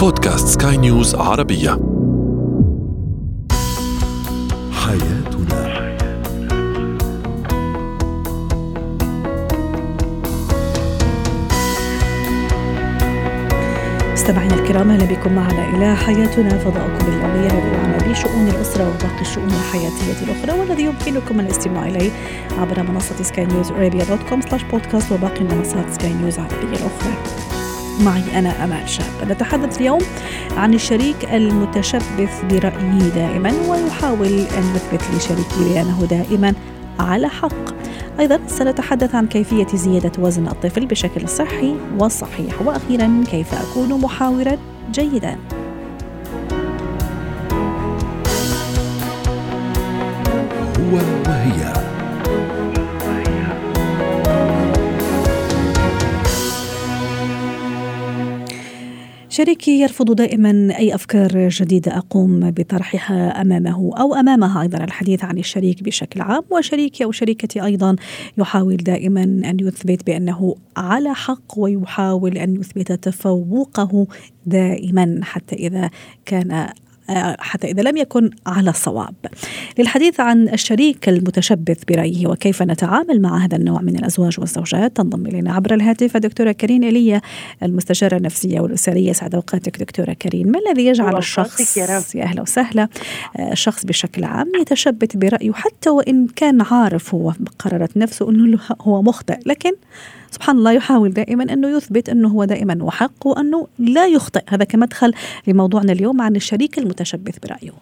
بودكاست سكاي نيوز عربية. حياتنا. مستمعينا الكرام أهلا بكم معنا إلى حياتنا. فضاؤكم اليومي الذي يعنى بشؤون الأسرة وباقي الشؤون الحياتية الأخرى والذي يمكنكم الاستماع إليه عبر منصة Sky News Arabia dot com slash podcast وباقي منصات سكاي نيوز العربيه الأخرى. معي أنا أمال شاب. نتحدث اليوم عن الشريك المتشبث برايه دائما ويحاول أن يثبت لشريكه بأنه دائما على حق. أيضا سنتحدث عن كيفية زيادة وزن الطفل بشكل صحي وصحيح. وأخيرا كيف أكون محاورا جيدا؟ هو وهي شريكي يرفض دائما أي أفكار جديدة أقوم بطرحها أمامه أو أمامها أيضا. الحديث عن الشريك بشكل عام وشريكي أو شريكتي أيضا يحاول دائما أن يثبت بأنه على حق ويحاول أن يثبت تفوقه دائما حتى إذا كان حتى إذا لم يكن على الصواب. للحديث عن الشريك المتشبث برأيه وكيف نتعامل مع هذا النوع من الأزواج والزوجات تنضم إلينا عبر الهاتف الدكتورة كريم إيليا المستشارة النفسية والأسرية. سعد أوقاتك دكتورة كريم. ما الذي يجعل الشخص يا, أهلا وسهلا؟ الشخص بشكل عام يتشبث برأيه حتى وإن كان عارف هو بقرارة نفسه أنه هو مخطئ لكن سبحان الله يحاول دائما أنه يثبت أنه هو دائما وحق وأنه لا يخطئ. هذا كمدخل لموضوعنا اليوم عن الشريك المتشبث برأيه.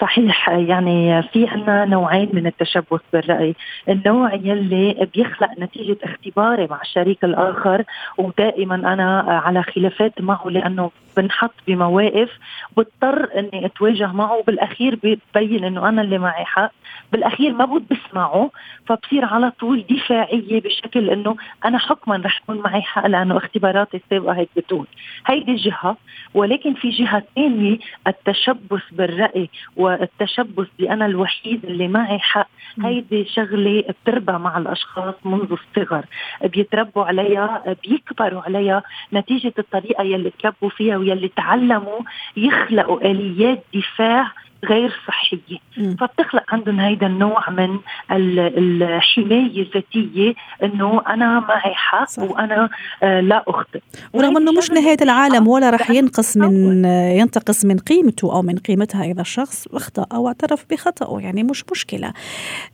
صحيح يعني في عنا نوعين من التشبث بالرأي. النوع يلي بيخلق نتيجة اختباري مع الشريك الآخر ودائما أنا على خلافات معه لأنه بنحط بمواقف بضطر إني أتواجه معه وبالأخير ببين إنه أنا اللي معي حق. بالأخير ما بود بسمعه فبصير على طول دفاعية بشكل إنه أنا حكما رح يكون معي حق لأنه اختباراتي السابقة هيك بتقول. هيدي جهه ولكن في جهة ثانية التشبث بالرأي والتشبث بانا الوحيد اللي معي حق. هيدي شغلة بتربى مع الأشخاص منذ الصغر. بيتربوا عليها بيكبروا عليها. نتيجة الطريقة يلي تربوا فيها ويلي تعلموا يخلقوا آليات دفاع غير صحية. مم. فبتخلق عندهم هيدا النوع من الحماية الذاتية إنه أنا معي حق صح. وأنا آه لا أخطئ. ورغم إنه مش نهاية العالم ولا رح ينقص من ينتقص من قيمته أو من قيمتها إذا الشخص أخطأ أو اعترف بخطأه يعني مش مشكلة.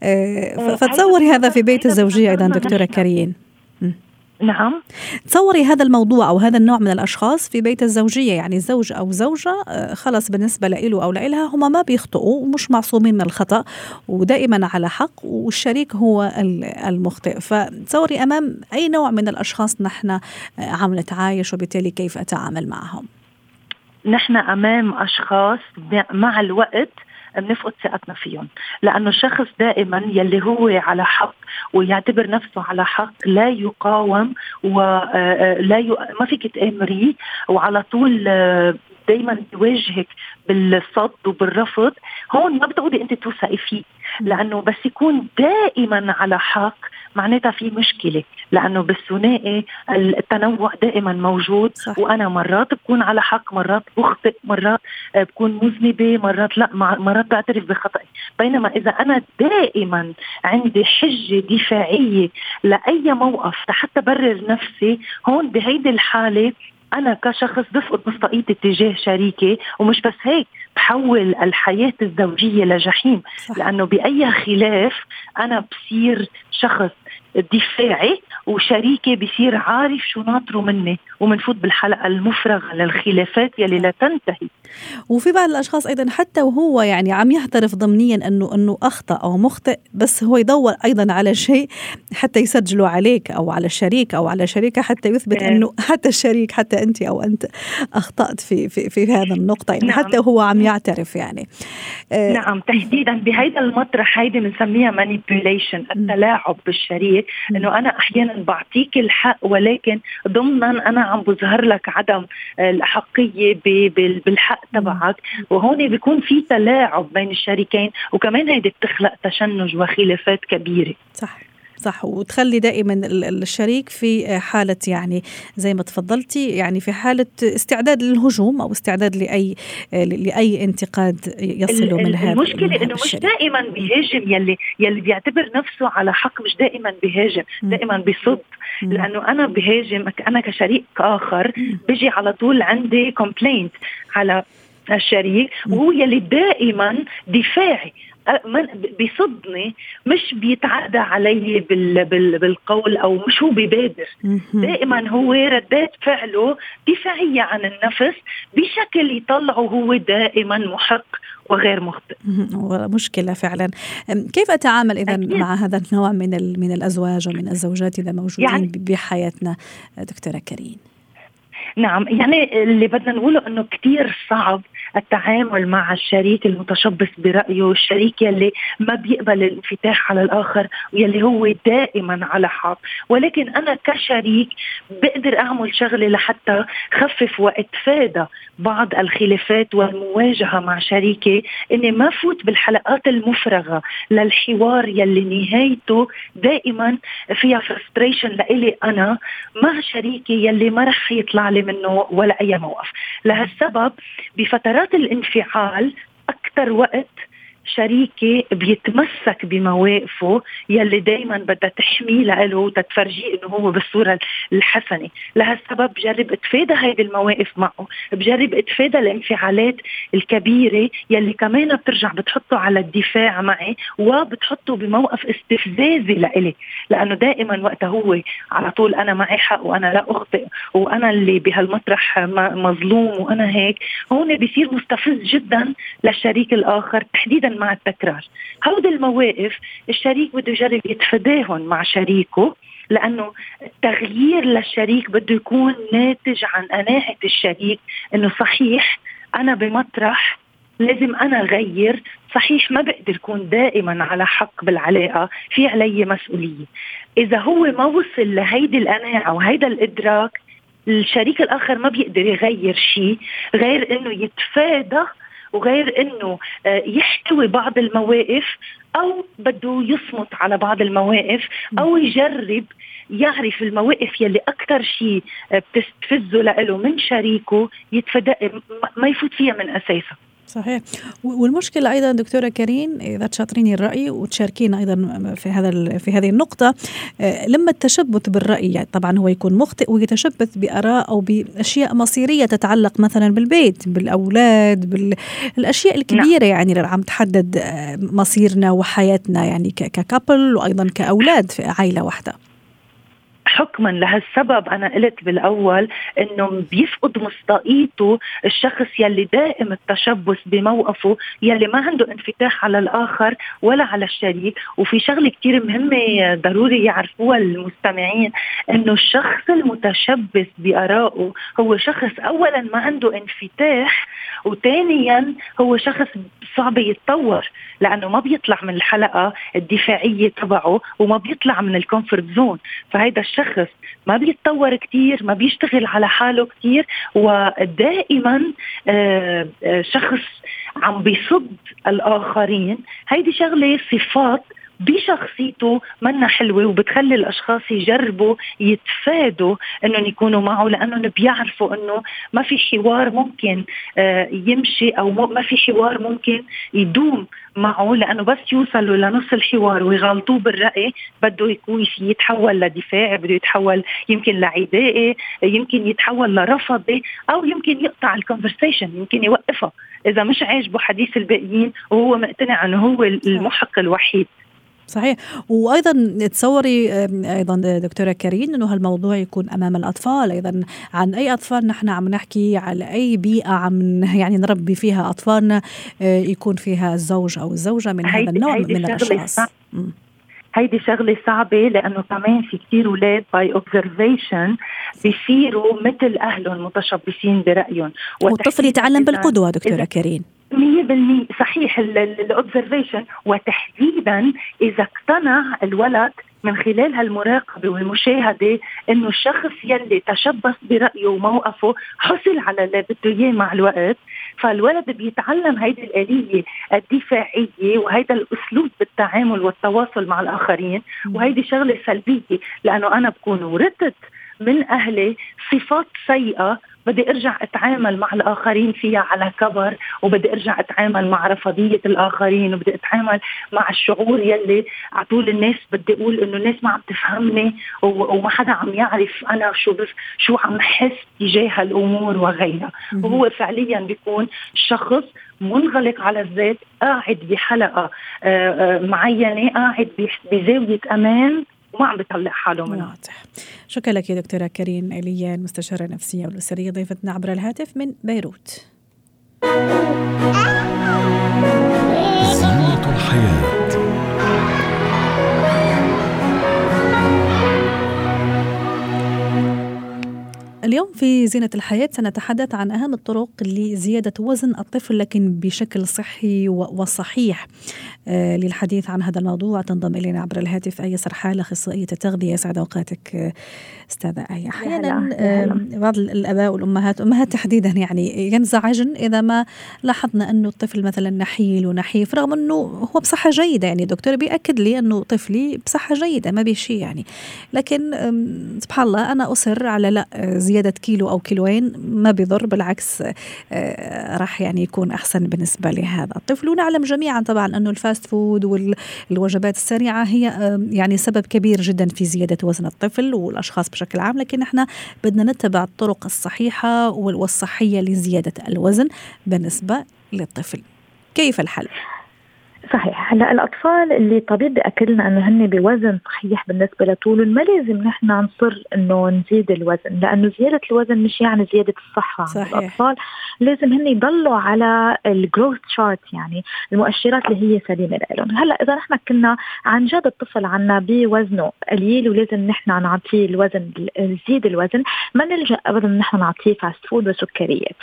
آه فتصوري هذا في بيت الزوجية أيضا دكتورة كريم. نعم. تصوري هذا الموضوع أو هذا النوع من الأشخاص في بيت الزوجية يعني زوج أو زوجة خلص بالنسبة له أو لها هم ما بيخطئوا ومش معصومين من الخطأ ودائما على حق والشريك هو المخطئ. فتصوري أمام أي نوع من الأشخاص نحن عم نتعايش وبالتالي كيف أتعامل معهم؟ نحن أمام أشخاص مع الوقت بنفقد ثقتنا فيهم. لأنه الشخص دائما يلي هو على حق ويعتبر نفسه على حق لا يقاوم ولا ي... ما فيك تامريه وعلى طول دائما يواجهك بالصد وبالرفض. هون ما بتقدري أنت توثقي فيه. لأنه بس يكون دائما على حق معناتها في مشكلة لأنه بالثنائي التنوع دائما موجود صح. وأنا مرات بكون على حق مرات بخطئ مرات بكون مذنبة مرات لا مرات بعترف بخطئي بينما إذا أنا دائما عندي حجة دفاعية لأي موقف لحتى برر نفسي هون بهيدي الحالة أنا كشخص بفقد مصداقيتي تجاه شريكي ومش بس هيك بحول الحياة الزوجية لجحيم صح. لأنه بأي خلاف أنا بصير شخص دفاعي وشريكي بصير عارف شو ناطره مني ومنفوت بالحلقة المفرغة للخلافات يلي لا تنتهي. وفي بعض الأشخاص أيضا حتى وهو يعني عم يعترف ضمنيا انه إنه أخطأ أو مخطئ بس هو يدور أيضا على شيء حتى يسجله عليك أو على الشريك أو على شريكة حتى يثبت إنه حتى الشريك حتى أنت أو أنت أخطأت في في في هذا النقطة يعني نعم. حتى هو عم يعترف يعني. آه نعم تحديدا بهيدا المطرح هيدي بنسميها مانيبيوليشن التلاعب بالشريك. إنه أنا أحيانا بعطيك الحق ولكن ضمنا أنا عم بظهر لك عدم الأحقية بالحق تبعك. وهون بيكون في تلاعب بين الشريكين وكمان هيدي بتخلق تشنج وخلافات كبيرة. صح. صح وتخلي دائما الشريك في حالة يعني زي ما تفضلتي يعني في حالة استعداد للهجوم أو استعداد لأي لأي انتقاد يصل من هذا المشكلة إنه مش دائما بيهاجم يلي يلي بيعتبر نفسه على حق مش دائما بيهاجم دائما بيصد لأنه أنا بهاجم أنا كشريك آخر بيجي على طول عندي كومبلينت على الشريك وهو يلي دائما دفاعي. بيصدني مش بيتعدى علي بال بال بالقول أو مش هو بيبادر. دائما هو ردات فعله دفاعية عن النفس بشكل يطلعه هو دائما محق وغير مخطئ. مشكلة فعلا. كيف أتعامل إذا مع هذا النوع من من الأزواج ومن الزوجات إذا موجودين يعني بحياتنا؟ دكتورة كريم. نعم يعني اللي بدنا نقوله إنه كثير صعب التعامل مع الشريك المتشبث برأيه الشريك يلي ما بيقبل الانفتاح على الآخر ويلي هو دائما على حق. ولكن أنا كشريك بقدر أعمل شغلة لحتى خفف وأتفادى بعض الخلافات والمواجهة مع شريكي إني ما فوت بالحلقات المفرغة للحوار يلي نهايته دائما فيها frustration لإلي أنا مع شريكي يلي ما رح يطلع لي منه ولا أي موقف. لهالسبب بفترات الانفعال أكثر وقت شريكي بيتمسك بمواقفه يلي دايما بدها تحميه له وتتفرجيه إنه هو بالصورة الحسنة، لهالسبب بجرب اتفادى هيدي المواقف معه، بجرب اتفادى الانفعالات الكبيرة يلي كمان بترجع بتحطه على الدفاع معي وبتحطه بموقف استفزازي لإلي، لأنه دائما وقتها هو على طول أنا معي حق وأنا لا أخطئ وأنا اللي بهالمطرح مظلوم وأنا هيك، هون بيصير مستفز جدا للشريك الآخر. تحديدا مع التكرار. هودي المواقف الشريك بده يجرب يتفاداهم مع شريكه لأنه التغيير للشريك بده يكون ناتج عن قناعة الشريك إنه صحيح أنا بمطرح لازم أنا أغير صحيح ما بقدر أكون دائما على حق بالعلاقة في علي مسؤولية. إذا هو ما وصل لهيدي القناعة وهيدا الإدراك الشريك الآخر ما بيقدر يغير شيء غير إنه يتفادى وغير إنه آه، يحتوي بعض المواقف أو بده يصمت على بعض المواقف أو يجرب يعرف المواقف يلي أكثر شيء آه، بتستفزه له من شريكه يتفادى ما يفوت فيها من أساسها. صحيح والمشكلة أيضا دكتورة كريم إذا تشاطريني الرأي وتشاركينا أيضا في هذا في هذه النقطة آه، لما التشبث بالرأي يعني طبعا هو يكون مخطئ ويتشبث بآراء أو بأشياء مصيرية تتعلق مثلا بالبيت بالأولاد بالاشياء الكبيره نعم. يعني اللي عم تحدد آه، مصيرنا وحياتنا يعني ككابل وأيضا كأولاد في عائلة واحدة حكما لهالسبب أنا قلت بالأول إنه بيفقد مصداقيته الشخص يلي دائم التشبث بموقفه يلي ما عنده انفتاح على الآخر ولا على الشريك. وفي شغلة كثير مهمة ضروري يعرفوها المستمعين إنه الشخص المتشبث بآرائه هو شخص اولا ما عنده انفتاح وثانيا هو شخص صعب يتطور لأنه ما بيطلع من الحلقة الدفاعية تبعه وما بيطلع من ال comfort zone فهيدا الشخص ما بيتطور كثير ما بيشتغل على حاله كثير ودائما آه، آه، شخص عم بيصد الآخرين. هيدي شغلة صفات بشخصيته منا حلوة وبتخلي الأشخاص يجربوا يتفادوا إنهم يكونوا معه لأنهم بيعرفوا إنه ما في حوار ممكن آه، يمشي أو ما في حوار ممكن يدوم معه لأنه بس يوصلوا لنص الحوار ويغلطوه بالرأي بده يكون يتحول لدفاع بده يتحول يمكن لعدائي يمكن يتحول لرفضي أو يمكن يقطع الكونفرسيشن يمكن يوقفها إذا مش عاجبه حديث الباقيين وهو مقتنع إنه هو المحق الوحيد. صحيح. وأيضا تصوري أيضا دكتورة كريم إنه هالموضوع يكون أمام الأطفال. أيضا عن أي أطفال نحن عم نحكي على أي بيئة عم يعني نربي فيها اطفالنا آه، يكون فيها الزوج أو الزوجة من هذا النوع من الأشخاص. هيدي شغلة صعبة لأنه كمان في كتير أولاد by observation بيصيروا مثل أهلهم متشبثين برأيهم. والطفل يتعلم بالقدوة دكتورة كريم. 100% صحيح الاوبزرفيشن وتحديدا إذا اقتنع الولد من خلال هالمراقبة والمشاهدة إنه الشخص يلي تشبث برأيه وموقفه حصل على اللي بده إياه مع الوقت فالولد بيتعلم هيدي الآلية الدفاعية وهيدا الأسلوب بالتعامل والتواصل مع الآخرين. وهيدي شغلة سلبية لأنه أنا بكون ورثت من أهلي صفات سيئة بدي ارجع أتعامل مع الآخرين فيها على كبر وبدي ارجع أتعامل مع رفضيه الآخرين وبدي أتعامل مع الشعور يلي على طول الناس بدي أقول إنه الناس ما عم تفهمني وما حدا عم يعرف أنا شو شو عم حس تجاه الأمور وغيرها. وهو فعليا بيكون شخص منغلق على الذات قاعد بحلقة آه، آه، معينة قاعد بزاوية أمان وما عم بيطلع حاله منها واضح. شكرا لك يا دكتورة كريم إليا المستشارة النفسية والأسرية ضيفتنا عبر الهاتف من بيروت. زينة الحياة. اليوم في زينة الحياة سنتحدث عن أهم الطرق لزيادة وزن الطفل لكن بشكل صحي وصحيح. آه للحديث عن هذا الموضوع تنضم إلينا عبر الهاتف آية سرحال أخصائية التغذية. يسعد أوقاتك آه أستاذة آية أحيانا آه بعض الآباء والأمهات أمهات تحديدا يعني ينزعجن إذا ما لاحظنا أنه الطفل مثلا نحيل ونحيف رغم أنه هو بصحة جيدة. يعني دكتور بيأكد لي أنه طفلي بصحة جيدة ما بشيء يعني. لكن سبحان الله أنا أصر على لا زيادة زيادة كيلو أو كيلوين ما بيضر بالعكس آه، راح يعني يكون أحسن بالنسبة لهذا الطفل ونعلم جميعا طبعا أنه ال fast food والوجبات السريعة هي يعني سبب كبير جدا في زيادة وزن الطفل والأشخاص بشكل عام لكن إحنا بدنا نتبع الطرق الصحيحة والصحية لزيادة الوزن بالنسبة للطفل كيف الحل؟ صحيح. هلا الأطفال اللي طبيب بياكد لنا إنه هن بوزن صحيح بالنسبة لطولهم ما لازم نحن نصر إنه نزيد الوزن لأنه زيادة الوزن مش يعني زيادة الصحة. صحيح. الأطفال لازم هن يضلوا على ال growth chart يعني المؤشرات اللي هي سليمة لهم هلا إذا نحن كنا عن جد الطفل عنا بوزنه قليل ولازم نحن نعطيه الوزن نزيد الوزن ما نلجأ ابدا نحن نعطيه fast food وسكريات.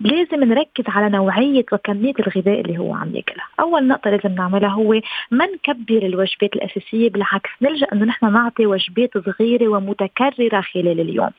لازم نركز على نوعية وكمية الغذاء اللي هو عم يأكلها. أول نقطة لازم نعملها هو ما نكبر الوجبات الأساسية بالعكس نلجأ إنه نحن نعطي وجبات صغيرة ومتكررة خلال اليوم.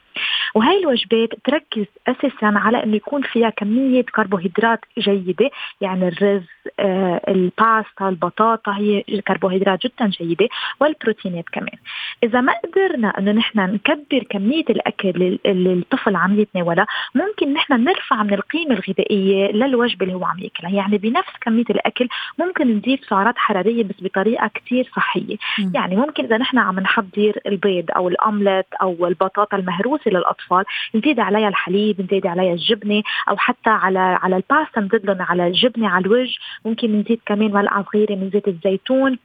وهي الوجبات تركز أساسا على إنه يكون فيها كمية كربوهيدرات جيدة يعني الرز آه الباستا البطاطا هي كربوهيدرات جدا جيدة والبروتينات كمان. إذا ما قدرنا إنه نحن نكبر كمية الأكل اللي الطفل عم يتناولها ممكن نحن نرفع من القيمة الغذائية للوجبة اللي هو عم يأكلها. يعني بنفس كمية الأكل ممكن نضيف سعرات حرارية بس بطريقة كثير صحية. م. يعني ممكن إذا نحن عم نحضر البيض أو الاومليت أو البطاطا المهروسة للاطفال نزيد عليها الحليب نزيد عليها الجبنة أو حتى على على الباستا نزيد لهم على الجبنة على الوجه. ممكن نزيد كمان معلقه صغيرة من زيت الزيتون.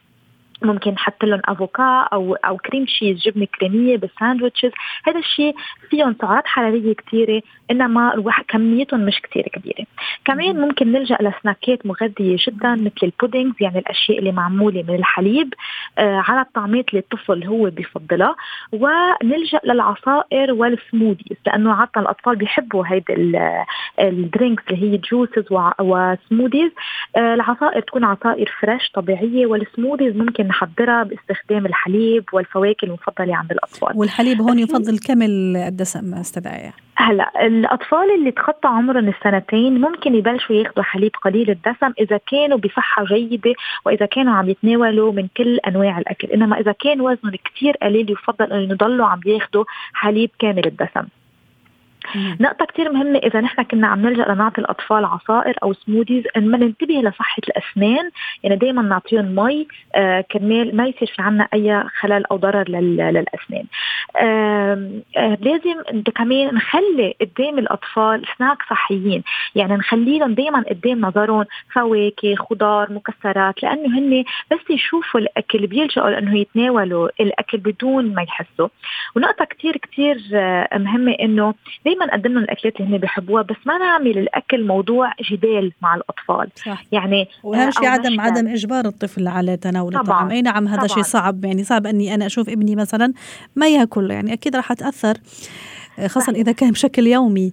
ممكن نحط لهم افوكا أو أو cream cheese جبنة كريمية بال sandwiches هذا الشيء فيهم سعرات حرارية كثيره إنما كميتهم مش كثير كبيرة. كمان ممكن نلجأ لسناكات مغذية جدا مثل ال puddings يعني الأشياء اللي معمولة من الحليب آه على الطعمات اللي الطفل هو بفضلها ونلجأ للعصائر وال smoothies لأنه عادة الأطفال بيحبوا هيدي ال drinks اللي هي juices و smoothies آه العصائر تكون عصائر fresh طبيعية وال smoothies ممكن نحضرها باستخدام الحليب والفواكه المفضلة عند الأطفال. والحليب هون يفضل كامل الدسم أستاذ هلا الأطفال اللي تخطى عمرهم السنتين ممكن يبلشوا ياخذوا حليب قليل الدسم إذا كانوا بصحة جيدة وإذا كانوا عم يتناولوا من كل أنواع الأكل. إنما إذا كان وزنهم كثير قليل يفضل إنه يضلوا عم ياخذوا حليب كامل الدسم. نقطة كتير مهمة إذا نحن كنا عم نلجأ لنعطي الأطفال عصائر أو سموذيز إن ما ننتبه لصحة الأسنان. يعني دايما نعطيهم مي آه كرمال ما يصير في عنا أي خلل أو ضرر للأسنان. آه آه لازم كمان نخلي قدام الأطفال سناك صحيين. يعني نخلي لهم دايما قدام نظرهم فواكه خضار مكسرات لأنه هن بس يشوفوا الأكل بيلجأوا لأنه يتناولوا الأكل بدون ما يحسوا. ونقطة كتير كتير آه، مهمة إنه دائما نقدم لهم الأكلات اللي هن بيحبوها بس ما نعمل الأكل موضوع جدال مع الأطفال. صح. يعني واهم شيء عدم عدم إجبار الطفل على تناول الطعام. أي نعم هذا شيء صعب. يعني صعب أني أنا أشوف ابني مثلا ما يأكل. يعني أكيد راح أتأثر. خاصة إذا كان بشكل يومي.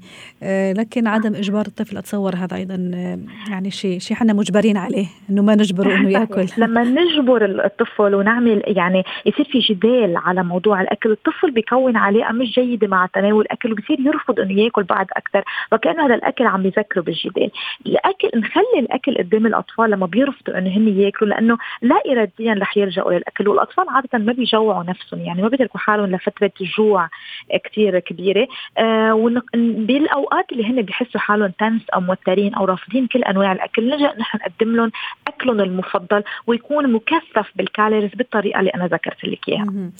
لكن عدم إجبار الطفل أتصور هذا أيضا يعني شيء شيء حنا مجبرين عليه إنه ما نجبره إنه يأكل. لما نجبر الطفل ونعمل يعني يصير في جدال على موضوع الأكل الطفل بيكون علاقة مش جيدة مع تناول الأكل وبصير يرفض إنه يأكل بعد أكثر. وكأنه هذا الأكل عم بيذكره بالجدال. الأكل نخلي الأكل قدام الأطفال لما بيرفضوا إنه هن يأكلوا لأنه لا إراديا رح يلجأوا للأكل. والأطفال عادة ما بيجوعوا نفسهم يعني ما بيتركوا حالهم لفترة جوع كثير كبيرة. آه بالأوقات اللي هن بيحسوا حالهم تنس أو موترين أو رافضين كل أنواع الأكل نلجأ نحن نقدم لهم أكلهم المفضل ويكون مكثف بالكالوريز بالطريقة اللي أنا ذكرت لك إياها.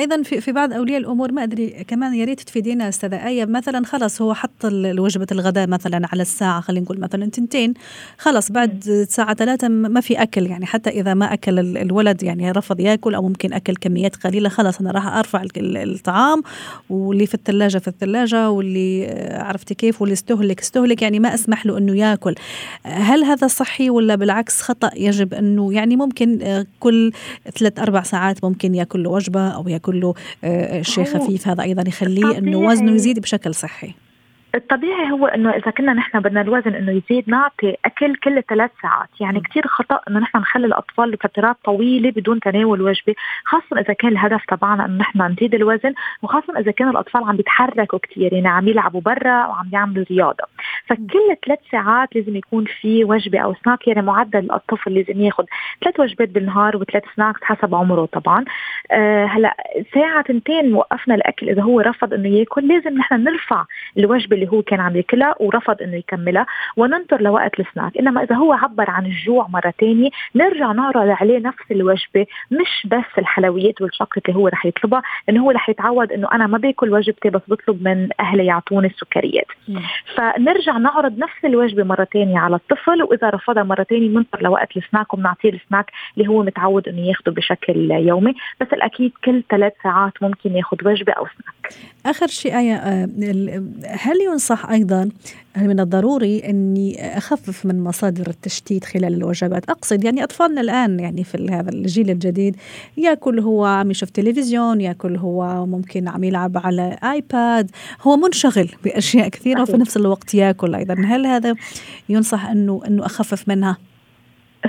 أيضا في في بعض أولياء الأمور ما أدري كمان يا ريت تفيدينا أستاذة آية. مثلا خلص هو حط وجبة الغداء مثلا على الساعة خلينا نقول مثلا تنتين. خلص بعد الساعة ثلاثة ما في أكل يعني حتى إذا ما أكل الولد يعني رفض ياكل أو ممكن أكل كميات قليلة خلاص أنا راح أرفع الطعام واللي في الثلاجة في الثلاجة واللي آه، عرفتي كيف؟ واللي استهلك استهلك يعني ما أسمح له أنه يأكل. هل هذا صحي ولا بالعكس خطأ يجب أنه يعني ممكن آه، كل ثلاث أربع ساعات ممكن يأكل له وجبة أو يأكل له آه، شيء خفيف؟ هذا أيضا يخليه أنه وزنه يزيد بشكل صحي. الطبيعي هو إنه إذا كنا نحن بدنا الوزن إنه يزيد نعطي أكل كل ثلاث ساعات، يعني كثير خطأ إنه نحن نخلي الأطفال لفترات طويلة بدون تناول وجبة، خاصة إذا كان الهدف تبعنا إنه نحن نزيد الوزن، وخاصة إذا كانوا الأطفال عم بيتحركوا كثير يعني عم يلعبوا برا وعم يعملوا رياضة، فكل ثلاث ساعات لازم يكون في وجبة أو سناك يعني معدل الطفل لازم ياخذ ثلاث وجبات بالنهار وثلاث سناكس حسب عمره طبعا. أه هلأ ساعه تنتين وقفنا الأكل إذا هو رفض إنه ياكل لازم نحن نرفع الوجبة اللي هو كان عم ياكلها ورفض إنه يكملها. وننطر لوقت السناك. إنما إذا هو عبر عن الجوع مرة ثانية نرجع نعرض عليه نفس الوجبة مش بس الحلويات والشوكليت اللي هو رح يطلبها. لأنه هو رح يتعود إنه أنا ما باكل وجبتي بس بطلب من أهلي يعطوني السكريات. فنرجع نعرض نفس الوجبة مرة ثانية على الطفل. وإذا رفضها مرة ثانية بننطر لوقت السناك وبنعطيه السناك اللي هو متعود إنه ياخده بشكل يومي. بس الأكيد كل ثلاث ساعات ممكن ياخذ وجبة أو سناك. آخر شيء آية آه، هل ينصح أيضا من الضروري إني أخفف من مصادر التشتيت خلال الوجبات. أقصد يعني أطفالنا الآن يعني في هذا الجيل الجديد يأكل هو عم يشوف تلفزيون يأكل هو ممكن عم يلعب على آيباد. هو منشغل بأشياء كثيرة وفي نفس الوقت يأكل أيضا. هل هذا ينصح انه إنه أخفف منها؟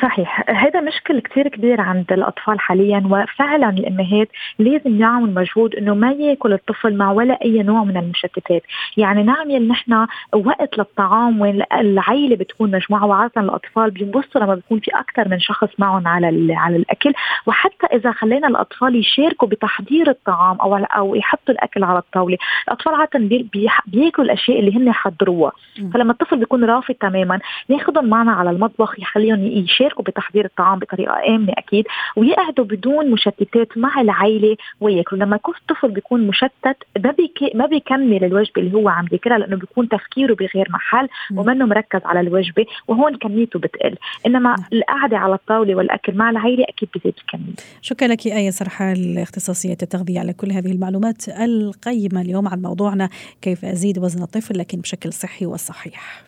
صحيح. هذا مشكل كثير كبير عند الأطفال حاليا وفعلا الامهات لازم يعمل مجهود إنه ما يأكل الطفل مع ولا أي نوع من المشتتات. يعني نعمل نحن وقت للطعام وين العيلة بتكون مجموعة وعادة الأطفال بينبسطوا لما بيكون في أكثر من شخص معهم على على الأكل. وحتى إذا خلينا الأطفال يشاركوا بتحضير الطعام أو أو يحطوا الأكل على الطاولة الأطفال عادة بي بياكلوا الأشياء اللي هن حضروها فلما الطفل بيكون رافض تماما ناخذهم معنا على المطبخ يخليهم يشاركوا يشاركوا بتحضير الطعام بطريقة آمنة أكيد ويقعدوا بدون مشتتات مع العائله ويأكلوا. لما يكون الطفل بيكون مشتت ما بيك ما بيكمل الوجبة اللي هو عم ياكلها لأنه بيكون تفكيره بغير محل ومنه مركز على الوجبة وهون كميته بتقل. إنما القعدة على الطاولة والأكل مع العائله أكيد بزيد الكمية. شكرا لك إيه سرحال اختصاصيه التغذية على كل هذه المعلومات القيمة اليوم عن موضوعنا كيف أزيد وزن الطفل لكن بشكل صحي وصحيح.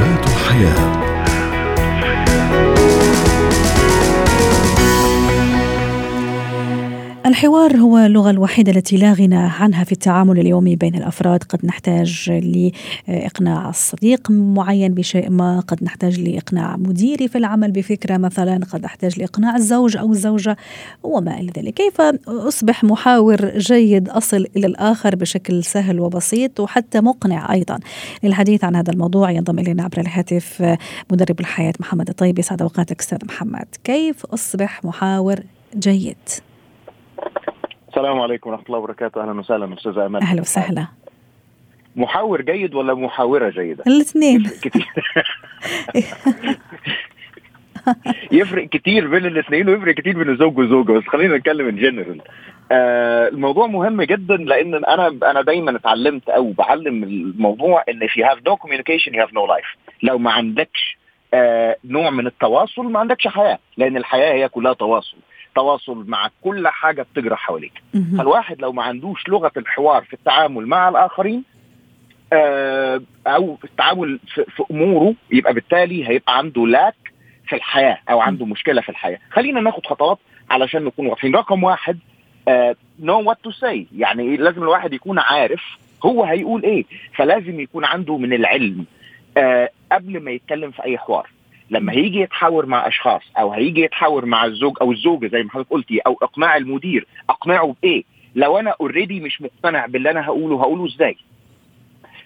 مهارات حياة. الحوار هو اللغة الوحيدة التي لا غنى عنها في التعامل اليومي بين الأفراد. قد نحتاج لإقناع الصديق معين بشيء ما. قد نحتاج لإقناع مديري في العمل بفكرة مثلا. قد نحتاج لإقناع الزوج أو الزوجة وما إلى ذلك. كيف أصبح محاور جيد أصل إلى الآخر بشكل سهل وبسيط وحتى مقنع أيضا؟ للحديث عن هذا الموضوع ينضم إلينا عبر الهاتف مدرب الحياة محمد الطيب. يسعد أوقاتك أستاذ محمد. كيف أصبح محاور جيد؟ السلام عليكم ورحمة الله وبركاته. أهلا وسهلا استاذه امال أهلا وسهلا. محاور جيد ولا محاورة جيدة؟ الاثنين. كتير. يفرق كتير بين الاثنين ويفرق كتير بين الزوج والزوجة بس خلينا نتكلم ان جنرال آه الموضوع مهم جدا لأن أنا أنا دايما اتعلمت أو بعلم الموضوع إن if you have no communication you have no life. لو ما عندكش آه نوع من التواصل ما عندكش حياة لأن الحياة هي كلها تواصل. تواصل مع كل حاجة بتجرى حواليك. فالواحد لو ما عندوش لغة الحوار في التعامل مع الآخرين آه أو في التعامل في, في أموره يبقى بالتالي هيبقى عنده lack في الحياة أو عنده مشكلة في الحياة. خلينا ناخد خطوات علشان نكون واضحين. رقم واحد know what to say يعني لازم الواحد يكون عارف هو هيقول إيه. فلازم يكون عنده من العلم uh, قبل ما يتكلم في أي حوار. لما هيجي يتحاور مع أشخاص أو هيجي يتحاور مع الزوج أو الزوجة زي ما حضرتك قلتي أو إقناع المدير اقنعه بإيه؟ لو أنا اوريدي مش مقتنع باللي أنا هقوله هقوله إزاي؟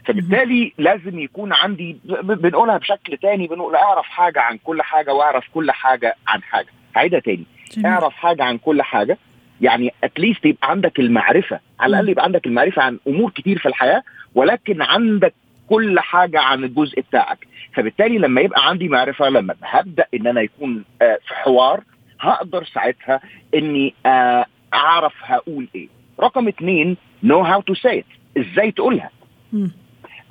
فبالتالي لازم يكون عندي بنقولها بشكل تاني بنقول أعرف حاجة عن كل حاجة وأعرف كل حاجة عن حاجة. هعيدها تاني. جميل. أعرف حاجة عن كل حاجة. يعني اتليست يبقى عندك المعرفة على الأقل يبقى عندك المعرفة عن أمور كتير في الحياة ولكن عندك كل حاجة عن الجزء بتاعك. فبالتالي لما يبقى عندي معرفة لما هبدأ إن أنا يكون آه في حوار هقدر ساعتها إني آه أعرف هقول إيه. رقم اثنين know how to say إزاي تقولها.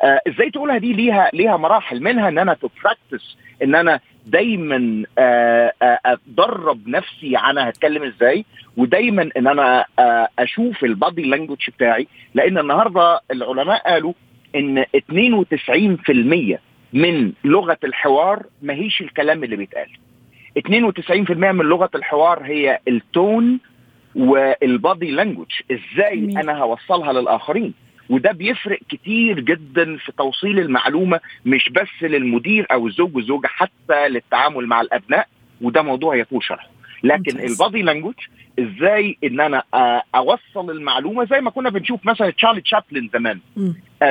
آه إزاي تقولها دي ليها ليها مراحل. منها إن أنا to practice إن أنا دايما آه آه ادرب نفسي على هتكلم إزاي ودايما إن أنا آه أشوف ال body language بتاعي. لأن النهارده العلماء قالوا إن 92% من لغة الحوار ما هيش الكلام اللي بيتقال. 92% من لغة الحوار هي ال tone وال body language. إزاي مين. أنا هوصلها للآخرين؟ وده بيفرق كتير جدا في توصيل المعلومة مش بس للمدير أو الزوج والزوجة حتى للتعامل مع الأبناء وده موضوع يطول شرحه. لكن ال body language إزاي إن أنا أوصل المعلومة زي ما كنا بنشوف مثلا تشارلي تشابلن زمان.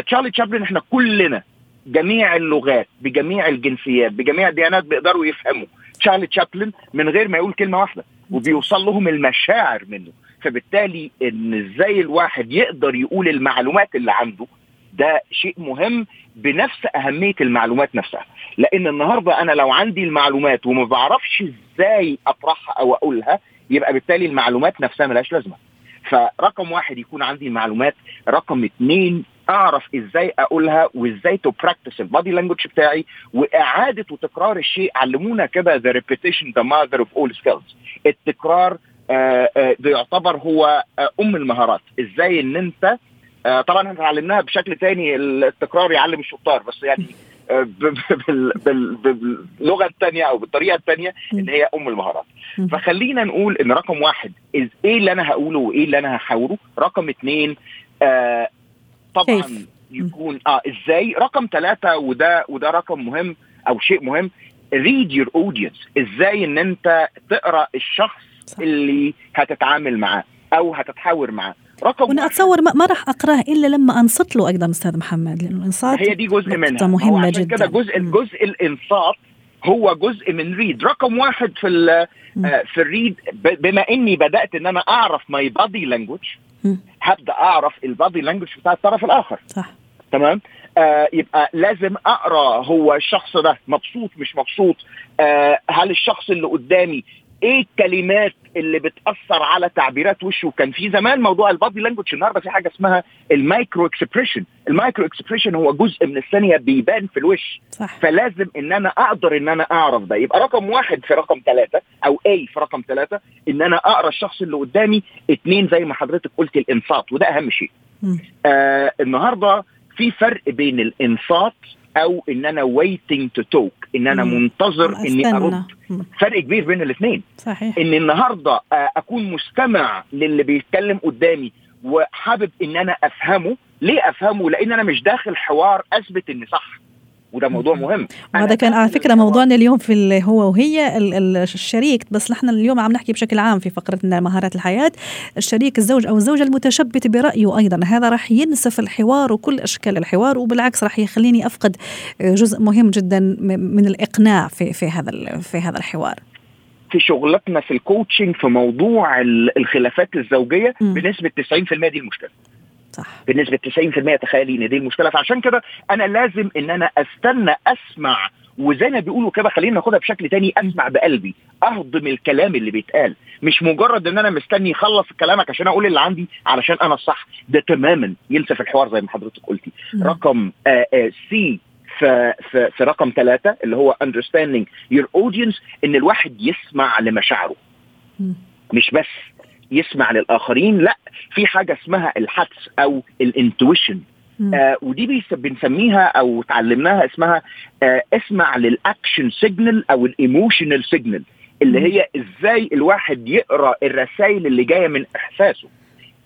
تشارلي تشابلن إحنا كلنا جميع اللغات بجميع الجنسيات بجميع الديانات بيقدروا يفهموا تشارلي تشابلن من غير ما يقول كلمة واحدة وبيوصل لهم المشاعر منه. فبالتالي إن إزاي الواحد يقدر يقول المعلومات اللي عنده ده شيء مهم بنفس أهمية المعلومات نفسها. لأن النهارده أنا لو عندي المعلومات وما بعرفش إزاي أطرحها أو أقولها يبقى بالتالي المعلومات نفسها ملهاش لازمة. فرقم واحد يكون عندي المعلومات رقم اثنين أعرف إزاي أقولها وإزاي to practice ال body language بتاعي وإعادة وتكرار الشيء علمونا كده the repetition the mother of all skills التكرار آه آه ده يعتبر هو آه أم المهارات. إزاي إن أنت طبعا إحنا اتعلمناها بشكل تاني التكرار يعلم الشطار بس يعني باللغة الثانية أو بالطريقة الثانية إن هي أم المهارات. فخلينا نقول إن رقم واحد إيه اللي أنا هقوله وإيه اللي أنا هحاوره. رقم اثنين آه طبعا. يكون آه إزاي؟ رقم ثلاثة وده وده رقم مهم أو شيء مهم read your audience. إزاي إن أنت تقرأ الشخص صح. اللي هتتعامل معاه أو هتتحاور معاه. رقم وأنا أتصور ما, راح أقرأه إلا لما أنصت له أيضا أستاذ محمد لأنه الإنصات هي دي جزء منها. مهمة جدا. كده جزء جزء الإنصات هو جزء من read رقم واحد في آه في ال read بما إني بدأت إن أنا أعرف my body language هبدأ أعرف ال body language بتاع الطرف الآخر. صح. تمام؟ آه يبقى لازم أقرأ هو الشخص ده مبسوط مش مبسوط؟ آه هل الشخص اللي قدامي إيه الكلمات اللي بتأثر على تعبيرات وشه؟ كان في زمان موضوع ال body language النهارده في حاجة اسمها ال micro expression ال micro expression هو جزء من الثانية بيبان في الوش. صح. فلازم إن أنا أقدر إن أنا أعرف ده. يبقى رقم واحد في رقم ثلاثة أو اي في رقم ثلاثة إن أنا أقرأ الشخص اللي قدامي اثنين زي ما حضرتك قلت الإنصات وده أهم شيء. آه النهارده في فرق بين الإنصات أو إن أنا waiting to talk إن أنا مم. منتظر إني أرد. فرق كبير بين الاثنين صحيح. إن النهارده أكون مستمع للي بيتكلم قدامي وحابب إن أنا أفهمه. ليه أفهمه؟ لأن أنا مش داخل حوار أثبت إني صح. وده موضوع مهم. وهذا كان على فكرة موضوعنا اليوم في هو وهي الشريك بس نحن اليوم عم نحكي بشكل عام في فقرتنا مهارات الحياة. الشريك الزوج أو الزوجة المتشبت برأيه أيضا. هذا راح ينسف الحوار وكل أشكال الحوار وبالعكس راح يخليني أفقد جزء مهم جدا من الإقناع في في هذا في هذا الحوار. في شغلتنا في الكوتشنج في موضوع الخلافات الزوجية م. بنسبة 90% دي المشكلة. صح. بنسبه 90% تخيلي ان دي المشكلة. فعشان كده أنا لازم إن أنا أستنى أسمع وزي ما بيقولوا كده خلينا ناخدها بشكل تاني أسمع بقلبي أهضم الكلام اللي بيتقال. مش مجرد إن أنا مستني يخلص كلامك عشان أقول اللي عندي علشان أنا الصح ده تماما ينسف الحوار زي ما حضرتك قلتي. م. رقم آآ آآ سي في, في, في رقم ثلاثة اللي هو understanding your audience إن الواحد يسمع لمشاعره. م. مش بس يسمع للآخرين لا في حاجة اسمها الحدس أو ال intuition. آه ودي بنسميها أو تعلمناها اسمها آه اسمع لل action signal أو ال emotional signal اللي هي إزاي الواحد يقرأ الرسائل اللي جاية من إحساسه.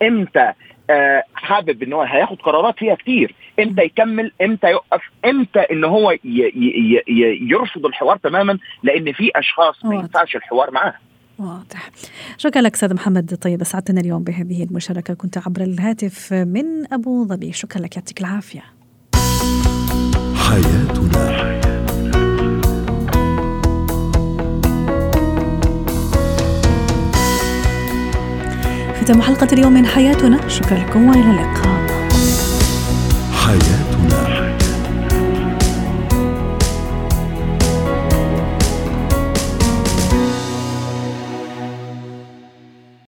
إمتى آه حابب إن هو هياخد قرارات؟ فيها كتير. إمتى يكمل؟ إمتى يوقف؟ إمتى إن هو ي ي ي يرفض الحوار تماما؟ لأن في أشخاص ما ينفعش الحوار معاها. واضح. شكرا لك أستاذ محمد. طيب أسعدتنا اليوم بهذه المشاركة. كنت عبر الهاتف من أبو ظبي. شكرا لك. يعطيك العافية. حياتنا. ختام حلقة اليوم من حياتنا. شكرا لكم. وإلى اللقاء.